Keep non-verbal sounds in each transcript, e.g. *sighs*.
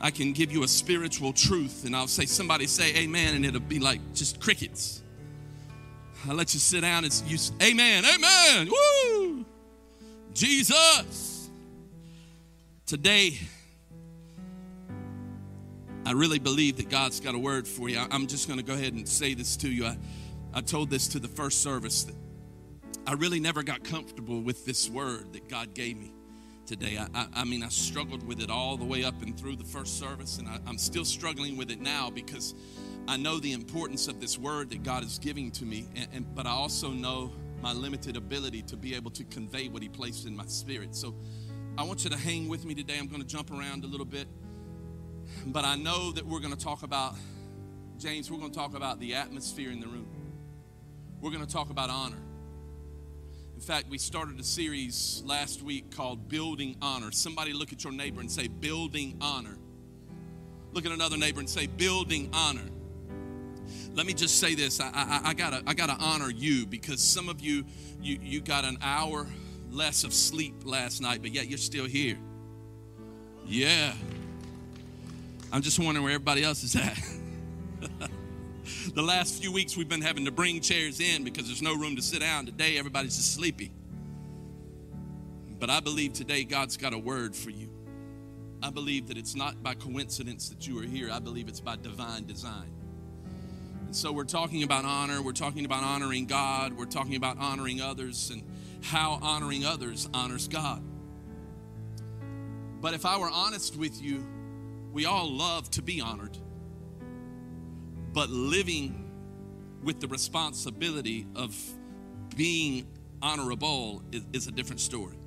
I can give you a spiritual truth and I'll say, somebody say amen, and it'll be like just crickets. I'll let you sit down and you, say, amen, amen, woo, Jesus. Today, I really believe that God's got a word for you. I'm just going to go ahead and say this to you. I, I told this to the first service that I really never got comfortable with this word that God gave me today. I, I, I, mean, I struggled with it all the way up and through the first service, and I, I'm still struggling with it now because I know the importance of this word that God is giving to me, and, and, but I also know my limited ability to be able to convey what He placed in my spirit. So I want you to hang with me today. I'm going to jump around a little bit, but I know that we're going to talk about, James, we're going to talk about the atmosphere in the room. We're going to talk about honor. In fact, we started a series last week called Building Honor. Somebody look at your neighbor and say, Building Honor. Look at another neighbor and say, Building Honor. Let me just say this. I, I, I, gotta I gotta honor you because some of you, you you got an hour less of sleep last night, but yet you're still here. Yeah. I'm just wondering where everybody else is at. *laughs* the last few weeks we've been having to bring chairs in because there's no room to sit down. Today everybody's just sleepy. But I believe today God's got a word for you. I believe that it's not by coincidence that you are here. I believe it's by divine design. And so we're talking about honor, we're talking about honoring God, we're talking about honoring others and how honoring others honors God. But if I were honest with you, we all love to be honored. But living with the responsibility of being honorable is, is a different story.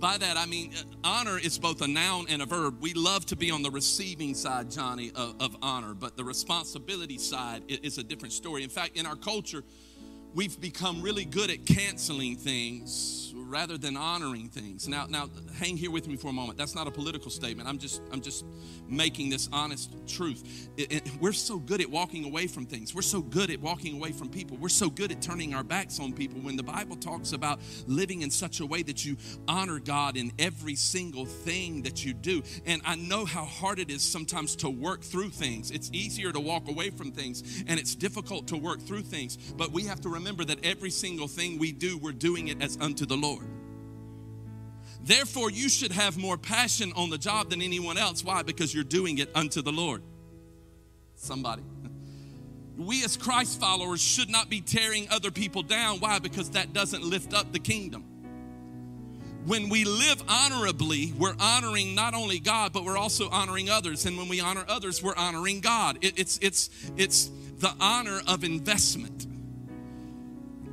By that, I mean, uh, honor is both a noun and a verb. We love to be on the receiving side, Johnny, of, of honor, but the responsibility side is a different story. In fact, in our culture, we've become really good at canceling things rather than honoring things. Now, now, hang here with me for a moment. That's not a political statement. I'm just, I'm just making this honest truth. It, it, we're so good at walking away from things. We're so good at walking away from people. We're so good at turning our backs on people. When the Bible talks about living in such a way that you honor God in every single thing that you do, and I know how hard it is sometimes to work through things. It's easier to walk away from things, and it's difficult to work through things. But we have to remember that every single thing we do, we're doing it as unto the Lord. Therefore, you should have more passion on the job than anyone else. Why? Because you're doing it unto the Lord. Somebody. We as Christ followers should not be tearing other people down. Why? Because that doesn't lift up the kingdom. When we live honorably, we're honoring not only God, but we're also honoring others. And when we honor others, we're honoring God. It, it's, it's, it's the honor of investment.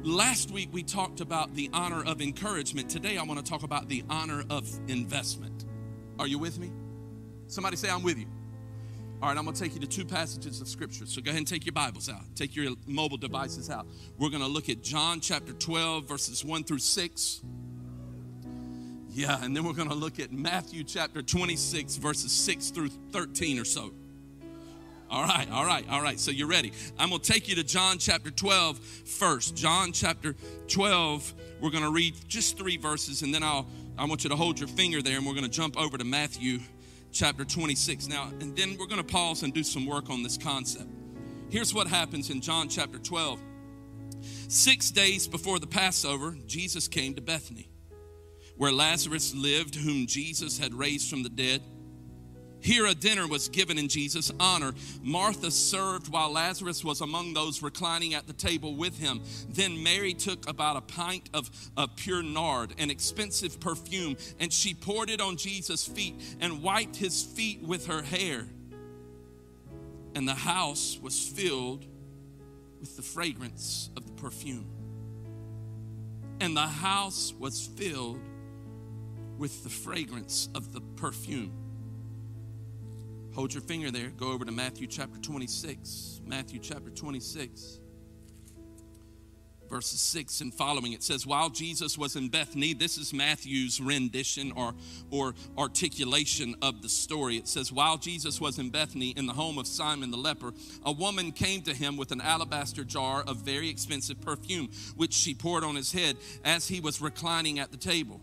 Last week we talked about the honor of encouragement. Today I want to talk about the honor of investment. Are you with me? Somebody say, I'm with you. All right, I'm going to take you to two passages of scripture. So go ahead and take your Bibles out, take your mobile devices out. We're going to look at John chapter 12, verses 1 through 6. Yeah, and then we're going to look at Matthew chapter 26, verses 6 through 13 or so. All right, all right, all right. So you're ready. I'm going to take you to John chapter 12 first. John chapter 12, we're going to read just three verses, and then I'll, I want you to hold your finger there, and we're going to jump over to Matthew chapter 26. Now, and then we're going to pause and do some work on this concept. Here's what happens in John chapter 12. Six days before the Passover, Jesus came to Bethany, where Lazarus lived, whom Jesus had raised from the dead. Here, a dinner was given in Jesus' honor. Martha served while Lazarus was among those reclining at the table with him. Then Mary took about a pint of, of pure nard, an expensive perfume, and she poured it on Jesus' feet and wiped his feet with her hair. And the house was filled with the fragrance of the perfume. And the house was filled with the fragrance of the perfume. Hold your finger there. Go over to Matthew chapter 26. Matthew chapter 26, verses 6 and following. It says, While Jesus was in Bethany, this is Matthew's rendition or, or articulation of the story. It says, While Jesus was in Bethany in the home of Simon the leper, a woman came to him with an alabaster jar of very expensive perfume, which she poured on his head as he was reclining at the table.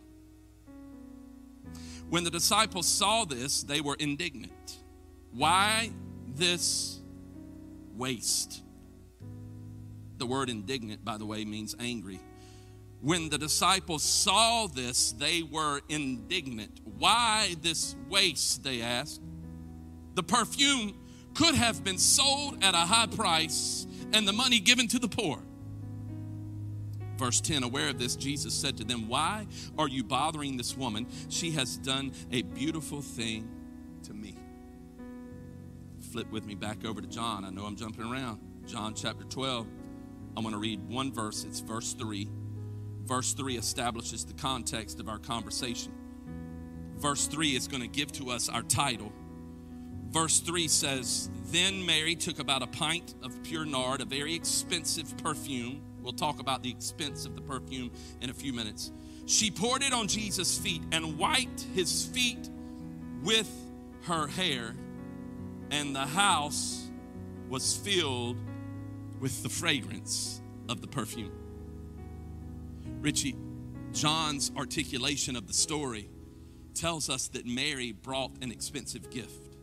When the disciples saw this, they were indignant. Why this waste? The word indignant, by the way, means angry. When the disciples saw this, they were indignant. Why this waste? They asked. The perfume could have been sold at a high price and the money given to the poor. Verse 10 Aware of this, Jesus said to them, Why are you bothering this woman? She has done a beautiful thing to me. Flip with me back over to John. I know I'm jumping around. John chapter 12. I'm going to read one verse. It's verse 3. Verse 3 establishes the context of our conversation. Verse 3 is going to give to us our title Verse 3 says, Then Mary took about a pint of pure nard, a very expensive perfume. We'll talk about the expense of the perfume in a few minutes. She poured it on Jesus' feet and wiped his feet with her hair, and the house was filled with the fragrance of the perfume. Richie, John's articulation of the story tells us that Mary brought an expensive gift.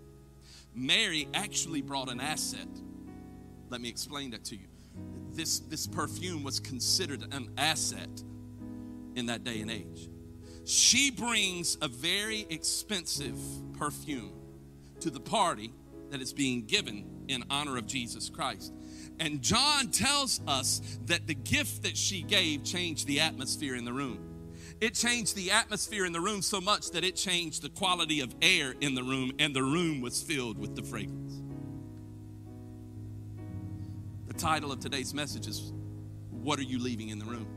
Mary actually brought an asset. Let me explain that to you. This, this perfume was considered an asset in that day and age. She brings a very expensive perfume to the party that is being given in honor of Jesus Christ. And John tells us that the gift that she gave changed the atmosphere in the room. It changed the atmosphere in the room so much that it changed the quality of air in the room, and the room was filled with the fragrance. The title of today's message is What Are You Leaving in the Room?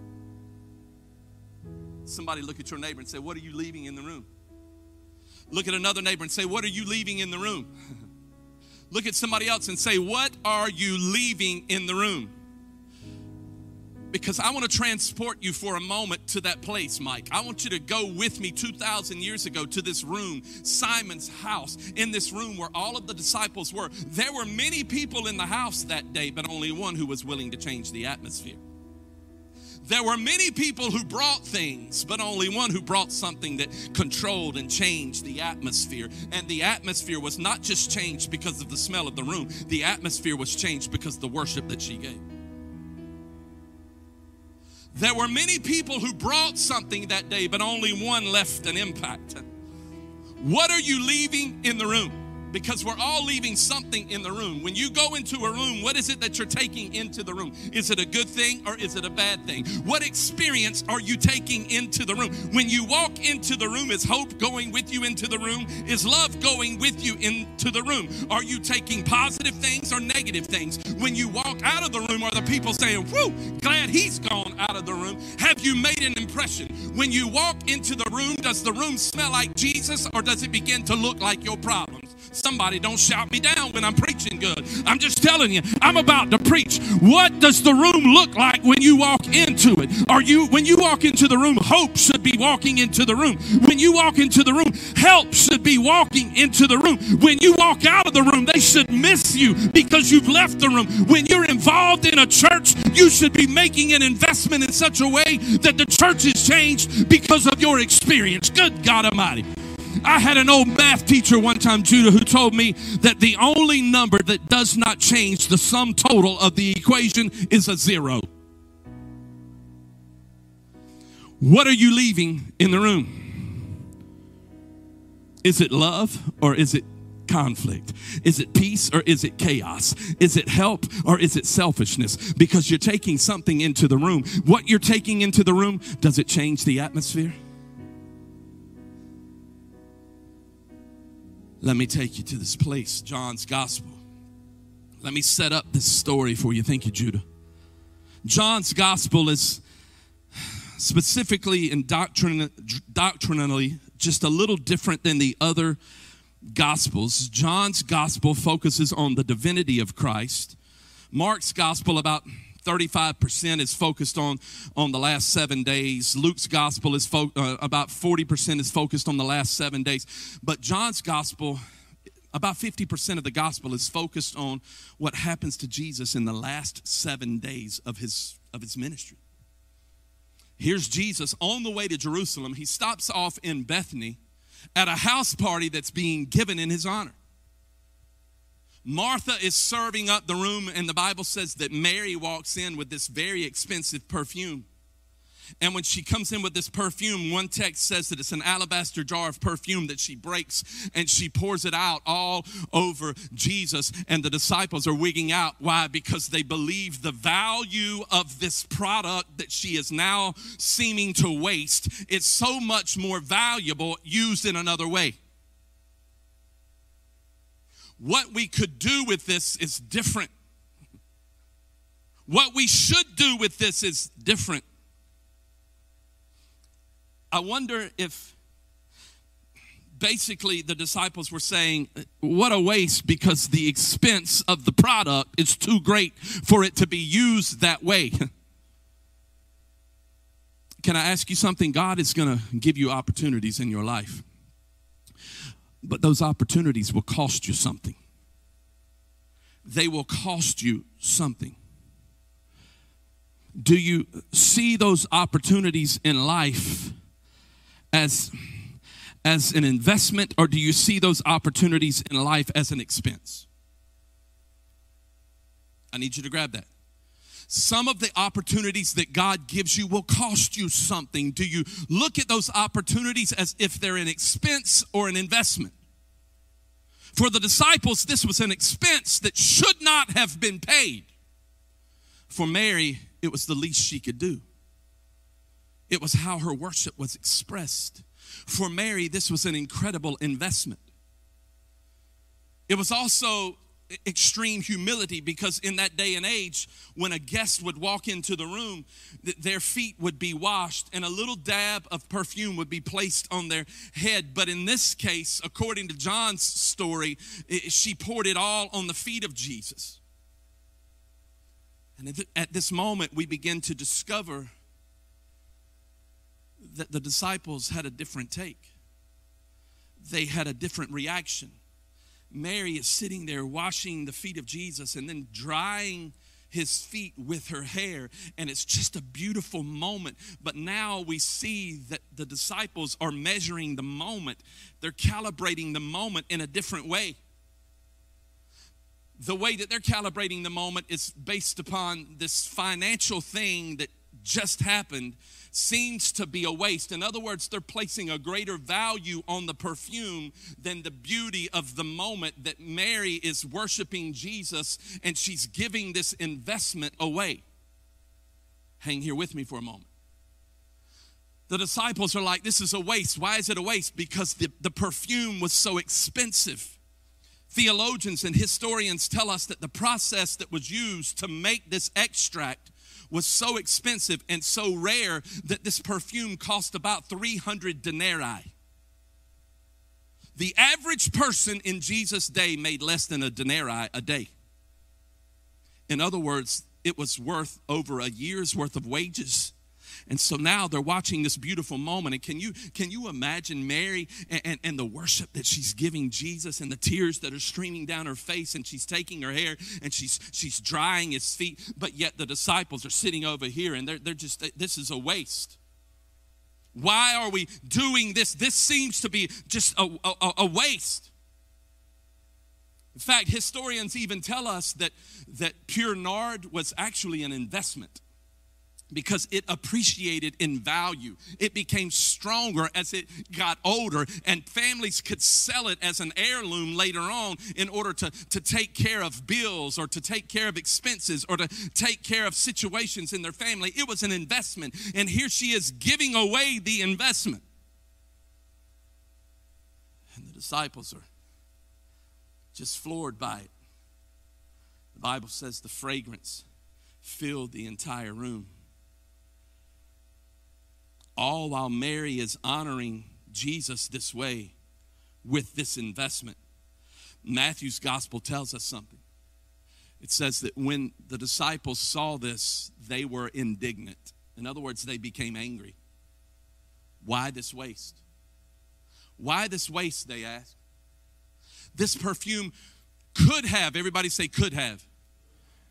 Somebody look at your neighbor and say, What are you leaving in the room? Look at another neighbor and say, What are you leaving in the room? *laughs* look at somebody else and say, What are you leaving in the room? because I want to transport you for a moment to that place, Mike. I want you to go with me 2,000 years ago to this room, Simon's house, in this room where all of the disciples were. There were many people in the house that day, but only one who was willing to change the atmosphere. There were many people who brought things, but only one who brought something that controlled and changed the atmosphere. And the atmosphere was not just changed because of the smell of the room, the atmosphere was changed because of the worship that she gave. There were many people who brought something that day, but only one left an impact. What are you leaving in the room? Because we're all leaving something in the room. When you go into a room, what is it that you're taking into the room? Is it a good thing or is it a bad thing? What experience are you taking into the room? When you walk into the room, is hope going with you into the room? Is love going with you into the room? Are you taking positive things or negative things? When you walk out of the room, are the people saying, Whew, glad he's gone out of the room? Have you made an impression? When you walk into the room, does the room smell like Jesus or does it begin to look like your problems? Somebody don't shout me down when I'm preaching good. I'm just telling you, I'm about to preach. What does the room look like when you walk into it? Are you when you walk into the room, hope should be walking into the room. When you walk into the room, help should be walking into the room. When you walk out of the room, they should miss you because you've left the room. When you're involved in a church, you should be making an investment in such a way that the church is changed because of your experience. Good God Almighty. I had an old math teacher one time, Judah, who told me that the only number that does not change the sum total of the equation is a zero. What are you leaving in the room? Is it love or is it conflict? Is it peace or is it chaos? Is it help or is it selfishness? Because you're taking something into the room. What you're taking into the room, does it change the atmosphere? Let me take you to this place, John's gospel. Let me set up this story for you. Thank you, Judah. John's gospel is specifically and doctrin- doctrinally just a little different than the other gospels. John's gospel focuses on the divinity of Christ. Mark's gospel about 35% is focused on, on the last seven days. Luke's gospel is fo- uh, about 40% is focused on the last seven days. But John's gospel, about 50% of the gospel is focused on what happens to Jesus in the last seven days of his, of his ministry. Here's Jesus on the way to Jerusalem. He stops off in Bethany at a house party that's being given in his honor. Martha is serving up the room, and the Bible says that Mary walks in with this very expensive perfume. And when she comes in with this perfume, one text says that it's an alabaster jar of perfume that she breaks and she pours it out all over Jesus. And the disciples are wigging out. Why? Because they believe the value of this product that she is now seeming to waste is so much more valuable used in another way. What we could do with this is different. What we should do with this is different. I wonder if basically the disciples were saying, What a waste because the expense of the product is too great for it to be used that way. *laughs* Can I ask you something? God is going to give you opportunities in your life, but those opportunities will cost you something. They will cost you something. Do you see those opportunities in life? as as an investment or do you see those opportunities in life as an expense? I need you to grab that. Some of the opportunities that God gives you will cost you something. Do you look at those opportunities as if they're an expense or an investment? For the disciples, this was an expense that should not have been paid. For Mary, it was the least she could do. It was how her worship was expressed. For Mary, this was an incredible investment. It was also extreme humility because in that day and age when a guest would walk into the room their feet would be washed and a little dab of perfume would be placed on their head. But in this case according to John's story she poured it all on the feet of Jesus. And at this moment we begin to discover that the disciples had a different take, they had a different reaction. Mary is sitting there washing the feet of Jesus and then drying his feet with her hair. And it's just a beautiful moment. But now we see that the disciples are measuring the moment, they're calibrating the moment in a different way. The way that they're calibrating the moment is based upon this financial thing that just happened seems to be a waste. In other words, they're placing a greater value on the perfume than the beauty of the moment that Mary is worshiping Jesus and she's giving this investment away. Hang here with me for a moment. The disciples are like, This is a waste. Why is it a waste? Because the, the perfume was so expensive. Theologians and historians tell us that the process that was used to make this extract was so expensive and so rare that this perfume cost about 300 denarii. The average person in Jesus' day made less than a denarii a day. In other words, it was worth over a year's worth of wages and so now they're watching this beautiful moment. And can you can you imagine Mary and, and, and, the worship that she's giving Jesus and the tears that are streaming down her face and she's taking her hair and she's she's drying his feet, but yet the disciples are sitting over here and they're they're just this is a waste. Why are we doing this? This seems to be just a, a, a waste. In fact, historians even tell us that, that pure nard was actually an investment because it appreciated in value. It became stronger as it got older, and families could sell it as an heirloom later on in order to, to take care of bills or to take care of expenses or to take care of situations in their family. It was an investment, and here she is giving away the investment. And the disciples are just floored by it. The Bible says the fragrance filled the entire room all while Mary is honoring Jesus this way with this investment. Matthew's gospel tells us something. It says that when the disciples saw this, they were indignant. In other words, they became angry. Why this waste? Why this waste, they asked. This perfume could have, everybody say could have.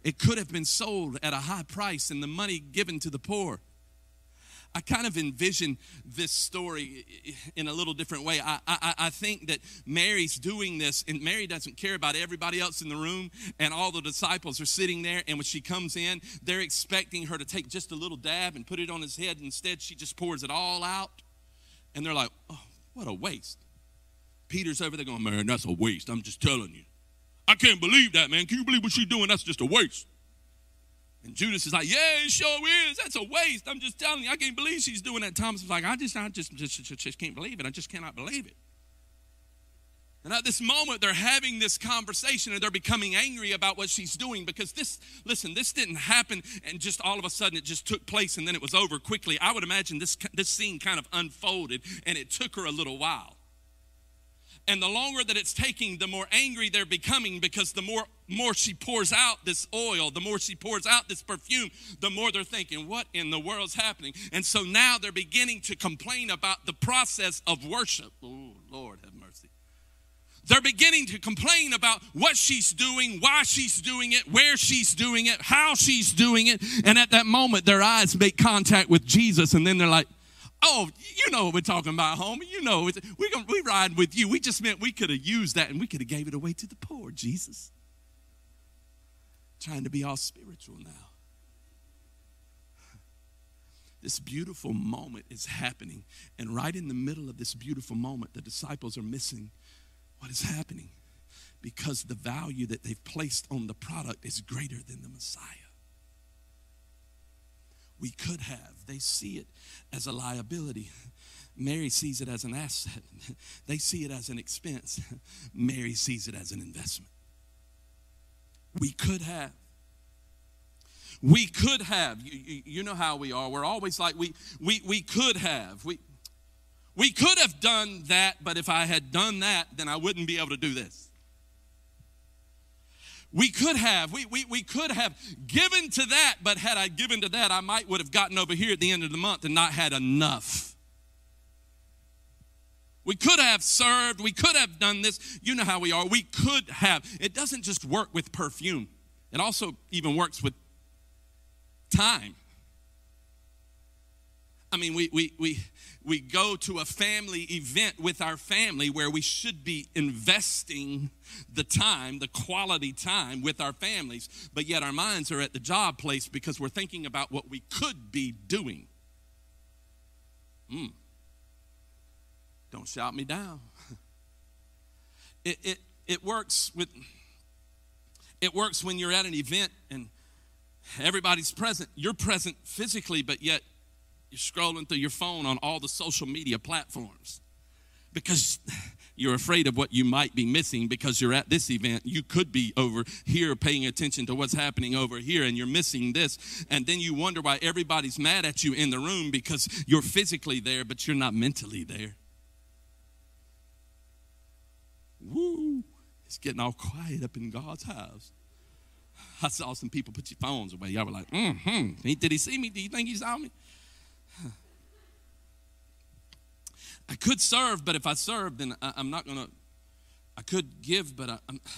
It could have been sold at a high price and the money given to the poor. I kind of envision this story in a little different way. I, I, I think that Mary's doing this, and Mary doesn't care about everybody else in the room, and all the disciples are sitting there. And when she comes in, they're expecting her to take just a little dab and put it on his head. Instead, she just pours it all out. And they're like, oh, what a waste. Peter's over there going, man, that's a waste. I'm just telling you. I can't believe that, man. Can you believe what she's doing? That's just a waste. And Judas is like, yeah, it sure is. That's a waste. I'm just telling you, I can't believe she's doing that. Thomas was like, I just, I just, just, just, just can't believe it. I just cannot believe it. And at this moment, they're having this conversation and they're becoming angry about what she's doing because this, listen, this didn't happen and just all of a sudden it just took place and then it was over quickly. I would imagine this, this scene kind of unfolded and it took her a little while. And the longer that it's taking, the more angry they're becoming because the more, more she pours out this oil, the more she pours out this perfume, the more they're thinking, what in the world's happening? And so now they're beginning to complain about the process of worship. Oh, Lord have mercy. They're beginning to complain about what she's doing, why she's doing it, where she's doing it, how she's doing it. And at that moment, their eyes make contact with Jesus, and then they're like, Oh, you know what we're talking about, homie. You know, we're gonna, we ride with you. We just meant we could have used that and we could have gave it away to the poor, Jesus. Trying to be all spiritual now. This beautiful moment is happening. And right in the middle of this beautiful moment, the disciples are missing what is happening because the value that they've placed on the product is greater than the Messiah we could have. They see it as a liability. Mary sees it as an asset. *laughs* They see it as an expense. *laughs* Mary sees it as an investment. We could have. We could have. You, you, know how we are. We're always like, we, we, we could have. We, we could have done that, but if I had done that, then I wouldn't be able to do this. We could have, we, we, we could have given to that, but had I given to that, I might would have gotten over here at the end of the month and not had enough. We could have served, we could have done this. You know how we are. We could have. It doesn't just work with perfume, it also even works with time. I mean, we, we, we, we go to a family event with our family where we should be investing the time, the quality time with our families, but yet our minds are at the job place because we're thinking about what we could be doing. Mm. Don't shout me down. *laughs* It, it, it works with it works when you're at an event and everybody's present. You're present physically, but yet you're scrolling through your phone on all the social media platforms because you're afraid of what you might be missing because you're at this event. You could be over here paying attention to what's happening over here and you're missing this. And then you wonder why everybody's mad at you in the room because you're physically there, but you're not mentally there. Woo! It's getting all quiet up in God's house. I saw some people put your phones away. Y'all were like, mm hmm. Did he see me? Do you think he saw me? I could serve, but if I serve, then I, am not going to. I could give, but I, I'm. *sighs*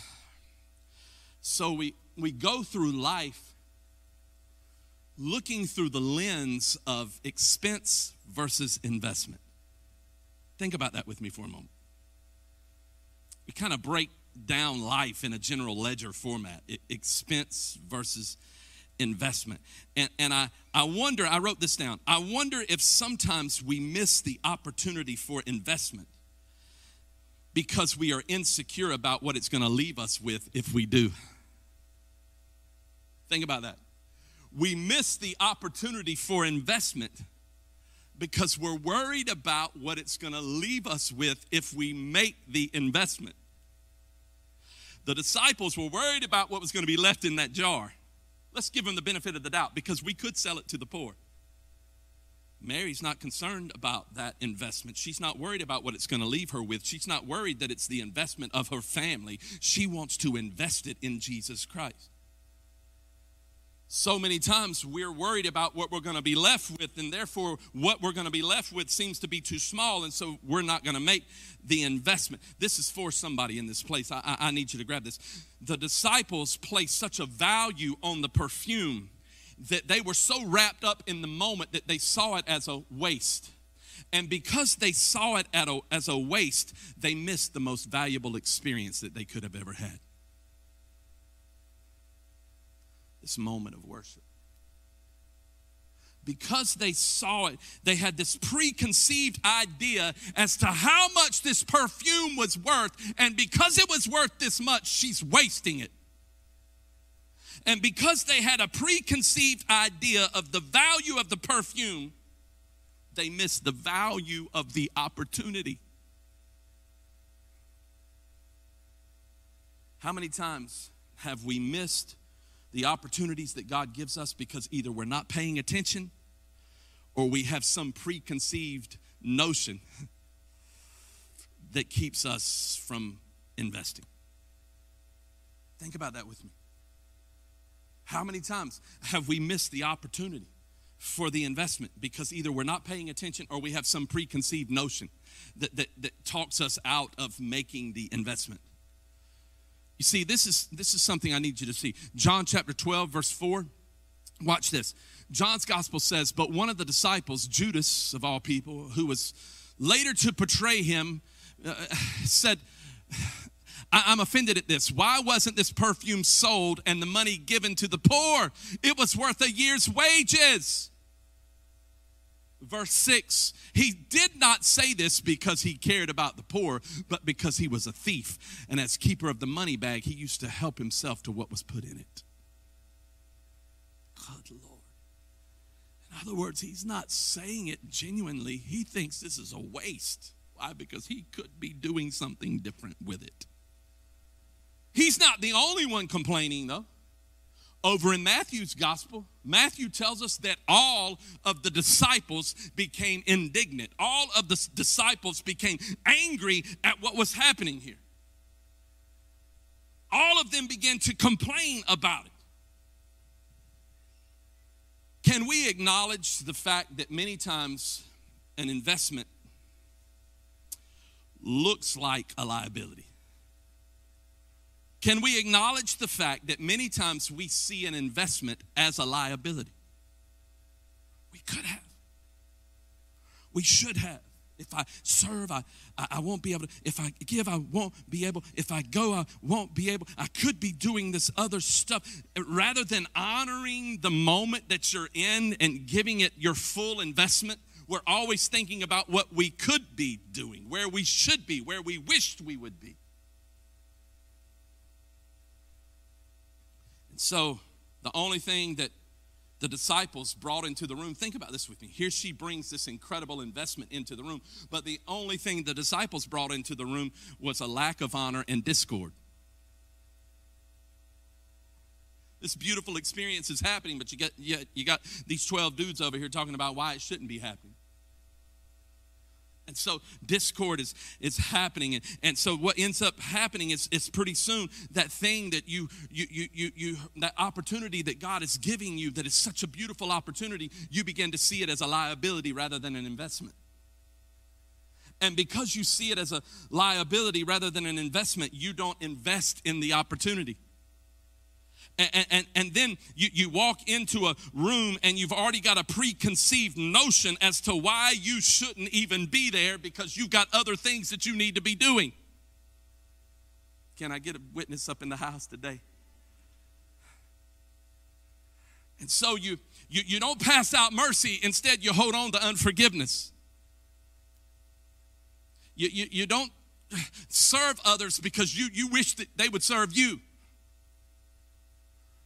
So we, we go through life looking through the lens of expense versus investment. Think about that with me for a moment. We kind of break down life in a general ledger format expense versus investment. And, and I, I wonder, I wrote this down, I wonder if sometimes we miss the opportunity for investment because we are insecure about what it's going to leave us with if we do. Think about that. We miss the opportunity for investment because we're worried about what it's going to leave us with if we make the investment. The disciples were worried about what was going to be left in that jar. Let's give them the benefit of the doubt because we could sell it to the poor. Mary's not concerned about that investment. She's not worried about what it's going to leave her with. She's not worried that it's the investment of her family. She wants to invest it in Jesus Christ so many times we're worried about what we're going to be left with, and therefore, what we're going to be left with seems to be too small, and so we're not going to make the investment. This is for somebody in this place. I, I, I need you to grab this. The disciples placed such a value on the perfume that they were so wrapped up in the moment that they saw it as a waste. And because they saw it a, as a waste, they missed the most valuable experience that they could have ever had. This moment of worship. Because they saw it, they had this preconceived idea as to how much this perfume was worth. And because it was worth this much, she's wasting it. And because they had a preconceived idea of the value of the perfume, they missed the value of the opportunity. How many times have we missed the opportunities that God gives us because either we're not paying attention or we have some preconceived notion that keeps us from investing? Think about that with me. How many times have we missed the opportunity for the investment because either we're not paying attention or we have some preconceived notion that, that, that talks us out of making the investment? You see, this is this is something I need you to see. John chapter 12, verse 4. Watch this. John's gospel says, But one of the disciples, Judas of all people, who was later to betray him, uh, *sighs* said, I- am offended at this. Why wasn't this perfume sold and the money given to the poor? It was worth a year's wages. Verse 6 He did not say this because he cared about the poor, but because he was a thief. And as keeper of the money bag, he used to help himself to what was put in it. Good Lord. In other words, he's not saying it genuinely. He thinks this is a waste. Why? Because he could be doing something different with it. He's not the only one complaining, though. Over in Matthew's gospel, Matthew tells us that all of the disciples became indignant. All of the disciples became angry at what was happening here. All of them began to complain about it. Can we acknowledge the fact that many times an investment looks like a liability? Can we acknowledge the fact that many times we see an investment as a liability? We could have. We should have. If I serve, I, I, won't be able to. If I give, I won't be able. If I go, I won't be able. I could be doing this other stuff. Rather than honoring the moment that you're in and giving it your full investment, we're always thinking about what we could be doing, where we should be, where we wished we would be. And so the only thing that the disciples brought into the room, think about this with me. Here she brings this incredible investment into the room, but the only thing the disciples brought into the room was a lack of honor and discord. This beautiful experience is happening, but you you got these 12 dudes over here talking about why it shouldn't be happening. And so discord is, is happening. And, and so what ends up happening is, is pretty soon that thing that you, you, you, you, you, that opportunity that God is giving you that is such a beautiful opportunity, you begin to see it as a liability rather than an investment. And because you see it as a liability rather than an investment, you don't invest in the opportunity. And, and, and then you, you walk into a room and you've already got a preconceived notion as to why you shouldn't even be there because you've got other things that you need to be doing. Can I get a witness up in the house today? And so you, you, you don't pass out mercy, instead, you hold on to unforgiveness. You, you, you don't serve others because you, you wish that they would serve you.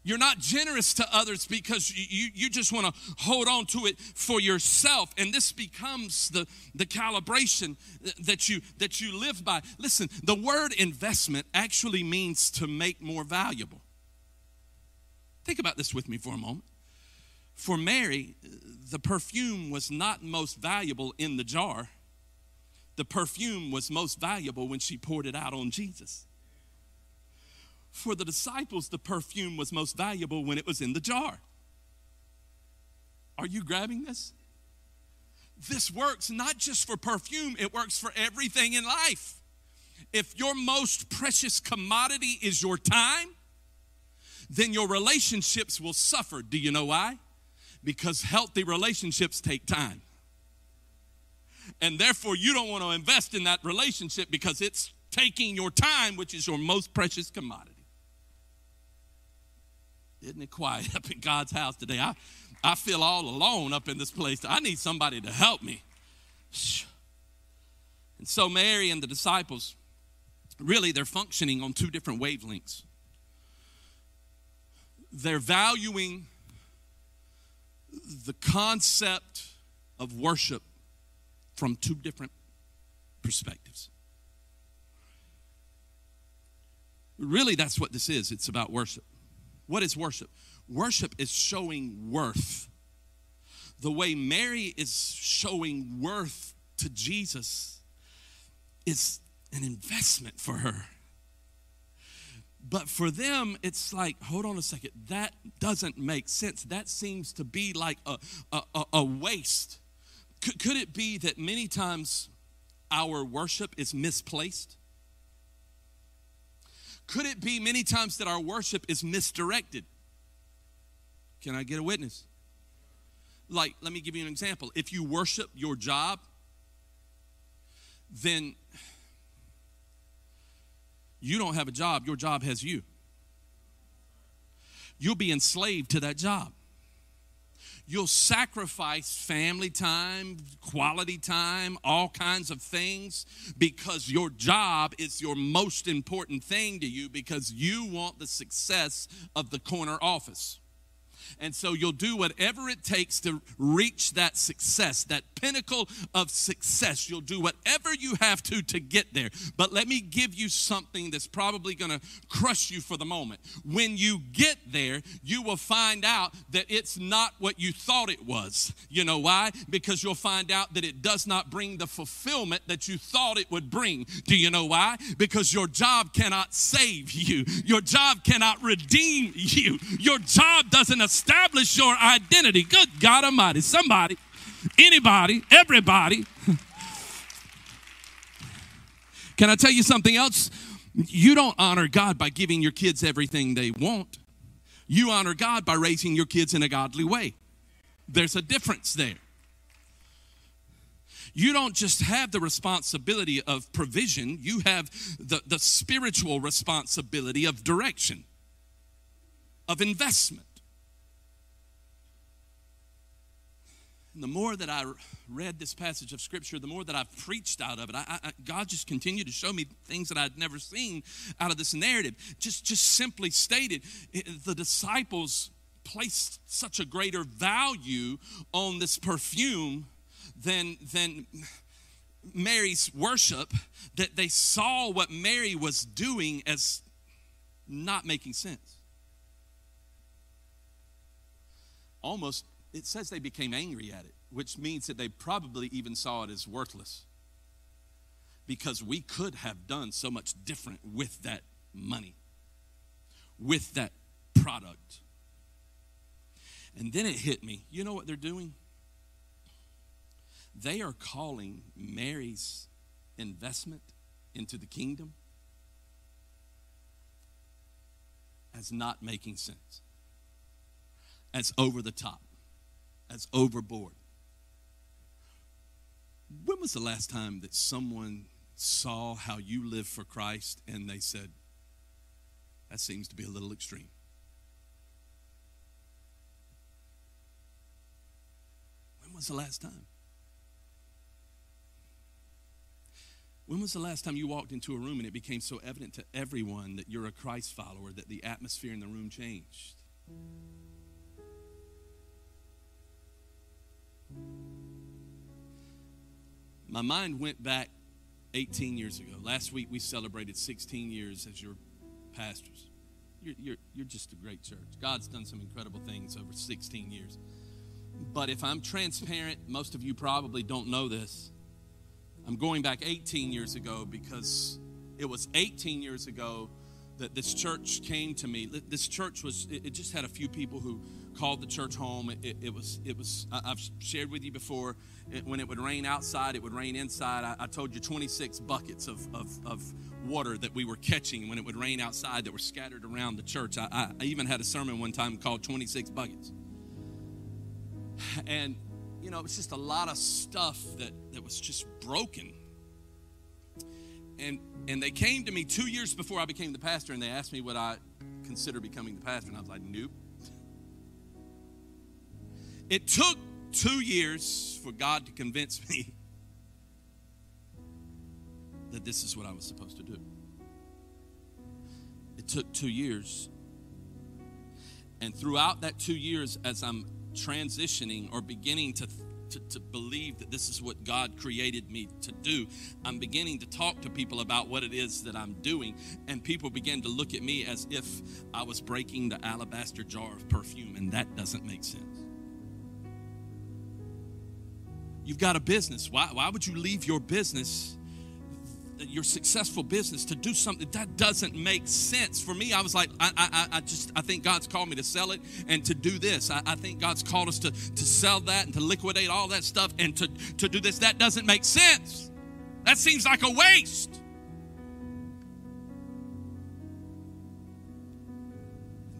You're not generous to others because you, you just want to hold on to it for yourself. And this becomes the, the calibration that you, that you live by. Listen, the word investment actually means to make more valuable. Think about this with me for a moment. For Mary, the perfume was not most valuable in the jar, the perfume was most valuable when she poured it out on Jesus. For the disciples, the perfume was most valuable when it was in the jar. Are you grabbing this? This works not just for perfume, it works for everything in life. If your most precious commodity is your time, then your relationships will suffer. Do you know why? Because healthy relationships take time. And therefore, you don't want to invest in that relationship because it's taking your time, which is your most precious commodity. Isn't it quiet *laughs* up in God's house today? I, I feel all alone up in this place. I need somebody to help me. And so, Mary and the disciples, really, they're functioning on two different wavelengths. They're valuing the concept of worship from two different perspectives. Really, that's what this is. It's about worship. What is worship? Worship is showing worth. The way Mary is showing worth to Jesus is an investment for her. But for them, it's like, hold on a second, that doesn't make sense. That seems to be like a, a, a waste. Could, could it be that many times our worship is misplaced? Could it be many times that our worship is misdirected? Can I get a witness? Like, let me give you an example. If you worship your job, then you don't have a job, your job has you. You'll be enslaved to that job. You'll sacrifice family time, quality time, all kinds of things because your job is your most important thing to you because you want the success of the corner office. And so you'll do whatever it takes to reach that success, that pinnacle of success. You'll do whatever you have to to get there. But let me give you something that's probably going to crush you for the moment. When you get there, you will find out that it's not what you thought it was. You know why? Because you'll find out that it does not bring the fulfillment that you thought it would bring. Do you know why? Because your job cannot save you, your job cannot redeem you, your job doesn't establish your identity. Good God Almighty. Somebody, anybody, everybody. *laughs* Can I tell you something else? You don't honor God by giving your kids everything they want. You honor God by raising your kids in a godly way. There's a difference there. You don't just have the responsibility of provision, you have the, the spiritual responsibility of direction, of investment. And the more that I read this passage of Scripture, the more that I've preached out of it, I, I, God just continued to show me things that I'd never seen out of this narrative. Just, just simply stated, eh, the disciples placed such a greater value on this perfume than, than Mary's worship that they saw what Mary was doing as not making sense. Almost it says they became angry at it, which means that they probably even saw it as worthless. Because we could have done so much different with that money, with that product. And then it hit me. You know what they're doing? They are calling Mary's investment into the kingdom as not making sense, as over the top as overboard. When was the last time that someone saw how you live for Christ and they said, that seems to be a little extreme? When was the last time? When was the last time you walked into a room and it became so evident to everyone that you're a Christ follower that the atmosphere in the room changed? My mind went back 18 years ago. Last week we celebrated 16 years as your pastors. You're, you're, you're just a great church. God's done some incredible things over 16 years. But if I'm transparent, most of you probably don't know this. I'm going back 18 years ago because it was 18 years ago that this church came to me. This church was, it just had a few people who called the church home. It, it, was, it was. I've shared with you before. It, when it would rain outside, it would rain inside. I, I told you 26 buckets of, of, of, water that we were catching when it would rain outside that were scattered around the church. I, I, I even had a sermon one time called 26 buckets. And, you know, it was just a lot of stuff that, that was just broken. And, and they came to me two years before I became the pastor and they asked me would I consider becoming the pastor. And I was like, nope. It took two years for God to convince me that this is what I was supposed to do. It took two years. And throughout that two years, as I'm transitioning or beginning to, to, to, believe that this is what God created me to do, I'm beginning to talk to people about what it is that I'm doing. And people begin to look at me as if I was breaking the alabaster jar of perfume, and that doesn't make sense. You've got a business. Why, why would you leave your business? your successful business to do something? That doesn't make sense. For me i was like i, I, I just i think god's called me to sell it and to do this. I, I, think god's called us to, to sell that and to liquidate all that stuff and to, to do this. That doesn't make sense. That seems like a waste.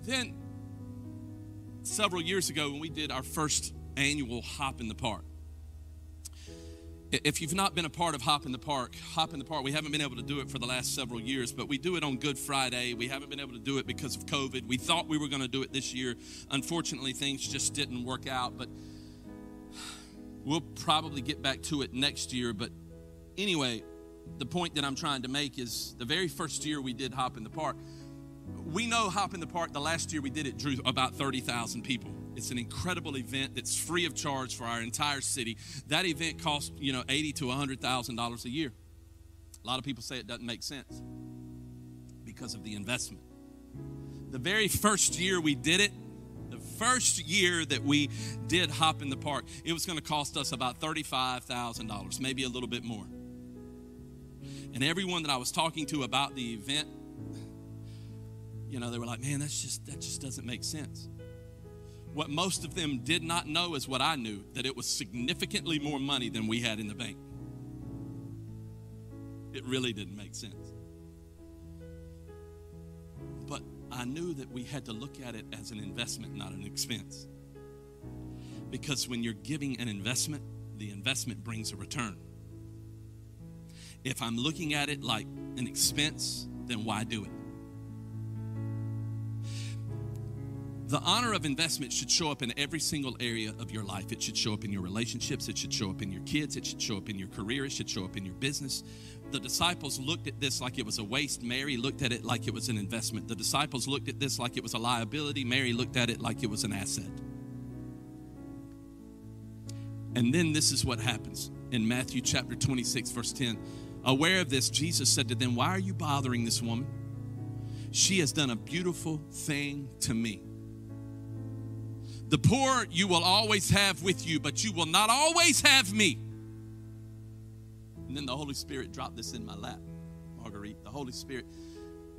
Then several years ago when we did our first annual hop in the park if you've not been a part of Hop in the Park, Hop in the Park, we haven't been able to do it for the last several years, but we do it on Good Friday. We haven't been able to do it because of COVID. We thought we were going to do it this year. Unfortunately, things just didn't work out, but we'll probably get back to it next year. But anyway, the point that I'm trying to make is the very first year we did Hop in the Park, we know Hop in the Park, the last year we did it drew about 30,000 people. It's an incredible event that's free of charge for our entire city. That event costs, you know, eighty to hundred thousand dollars a year. A lot of people say it doesn't make sense because of the investment. The very first year we did it, the first year that we did Hop in the Park, it was going to cost us about $35,000, maybe a little bit more. And everyone that I was talking to about the event, you know, they were like, man, that's just, that just doesn't make sense. What most of them did not know is what I knew that it was significantly more money than we had in the bank. It really didn't make sense. But I knew that we had to look at it as an investment, not an expense. Because when you're giving an investment, the investment brings a return. If I'm looking at it like an expense, then why do it? The honor of investment should show up in every single area of your life. It should show up in your relationships. It should show up in your kids. It should show up in your career. It should show up in your business. The disciples looked at this like it was a waste. Mary looked at it like it was an investment. The disciples looked at this like it was a liability. Mary looked at it like it was an asset. And then this is what happens in Matthew chapter 26, verse 10. Aware of this, Jesus said to them, Why are you bothering this woman? She has done a beautiful thing to me. The poor you will always have with you, but you will not always have me. And then the Holy Spirit dropped this in my lap, Marguerite. The Holy Spirit,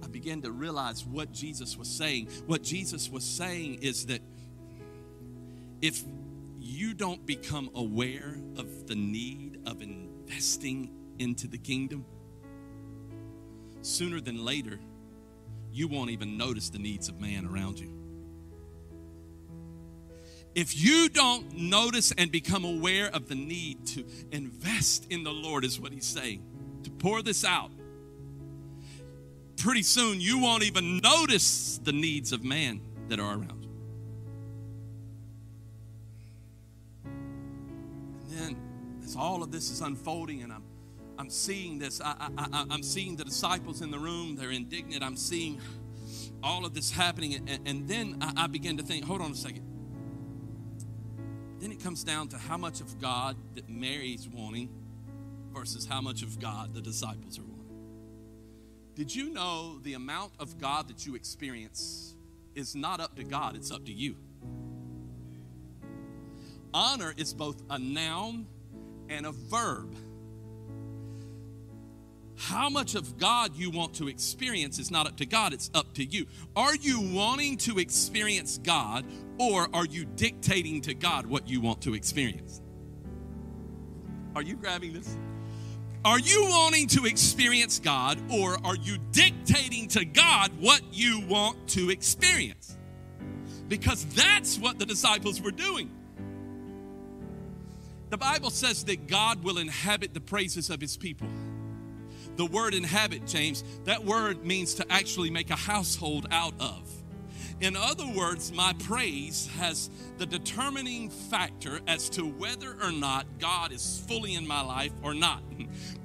I began to realize what Jesus was saying. What Jesus was saying is that if you don't become aware of the need of investing into the kingdom, sooner than later, you won't even notice the needs of man around you. If you don't notice and become aware of the need to invest in the Lord, is what he's saying, to pour this out, pretty soon you won't even notice the needs of man that are around you. And then, as all of this is unfolding, and I'm I'm seeing this. I, am seeing the disciples in the room. They're indignant. I'm seeing all of this happening. And, and then I, I begin to think, hold on a second. Then it comes down to how much of God that Mary's wanting versus how much of God the disciples are wanting. Did you know the amount of God that you experience is not up to God, it's up to you? Honor is both a noun and a verb. How much of God you want to experience is not up to God, it's up to you. Are you wanting to experience God or are you dictating to God what you want to experience? Are you grabbing this? Are you wanting to experience God or are you dictating to God what you want to experience? Because that's what the disciples were doing. The Bible says that God will inhabit the praises of his people. The word inhabit, James, that word means to actually make a household out of. In other words, my praise has the determining factor as to whether or not God is fully in my life or not,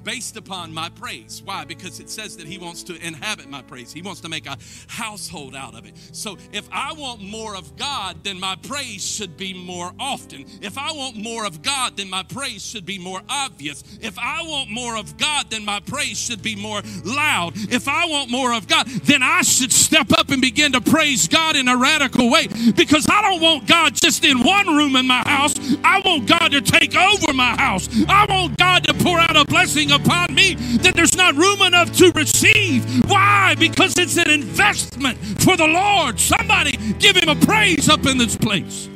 based upon my praise. Why? Because it says that He wants to inhabit my praise, He wants to make a household out of it. So if I want more of God, then my praise should be more often. If I want more of God, then my praise should be more obvious. If I want more of God, then my praise should be more loud. If I want more of God, then I should step up and begin to praise God in a radical way because I don't want God just in one room in my house. I want God to take over my house. I want God to pour out a blessing upon me that there's not room enough to receive. Why? Because it's an investment for the Lord. Somebody give him a praise up in this place.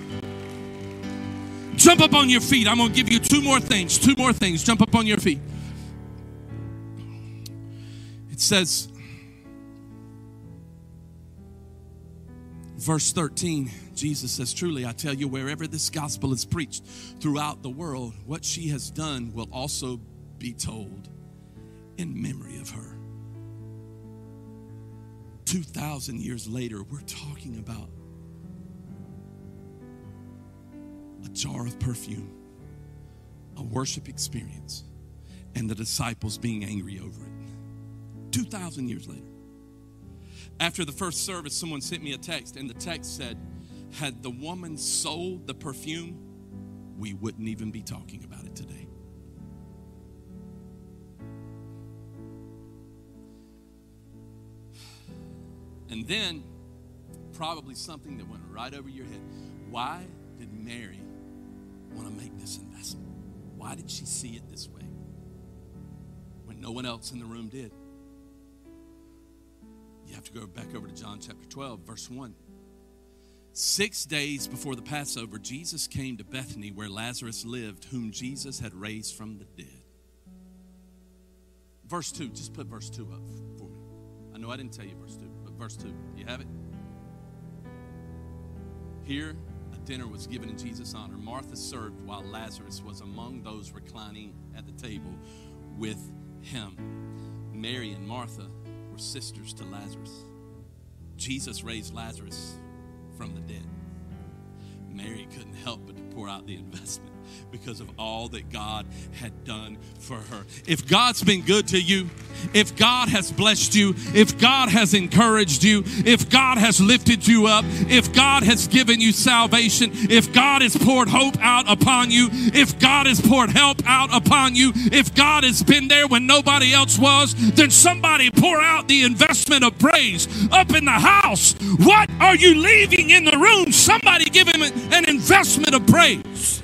Jump up on your feet. I'm going to give you two more things. Two more things. Jump up on your feet. It says, verse 13, Jesus says, Truly, I tell you, wherever this gospel is preached throughout the world, what she has done will also be told in memory of her. 2,000 years later, we're talking about a jar of perfume, a worship experience, and the disciples being angry over it. 2,000 years later. After the first service, someone sent me a text, and the text said, Had the woman sold the perfume, we wouldn't even be talking about it And then, probably something that went right over your head. Why did Mary want to make this investment? Why did she see it this way when no one else in the room did? You have to go back over to John chapter 12, verse 1. Six days before the Passover, Jesus came to Bethany where Lazarus lived, whom Jesus had raised from the dead. Verse 2, just put verse 2 up for me. I know I didn't tell you verse 2, but verse 2. You have it? Here, a dinner was given in Jesus' honor. Martha served while Lazarus was among those reclining at the table with him. Mary and Martha were sisters to Lazarus. Jesus raised Lazarus from the dead. Mary couldn't help but to pour out the investment because of all that God had done for her. If God's been good to you, if God has blessed you, if God has encouraged you, if God has lifted you up, if God has given you salvation, if God has poured hope out upon you, if God has poured help out upon you, if God has been there when nobody else was, then somebody pour out the investment of praise up in the house. What are you leaving in the room? Somebody give him an investment of praise.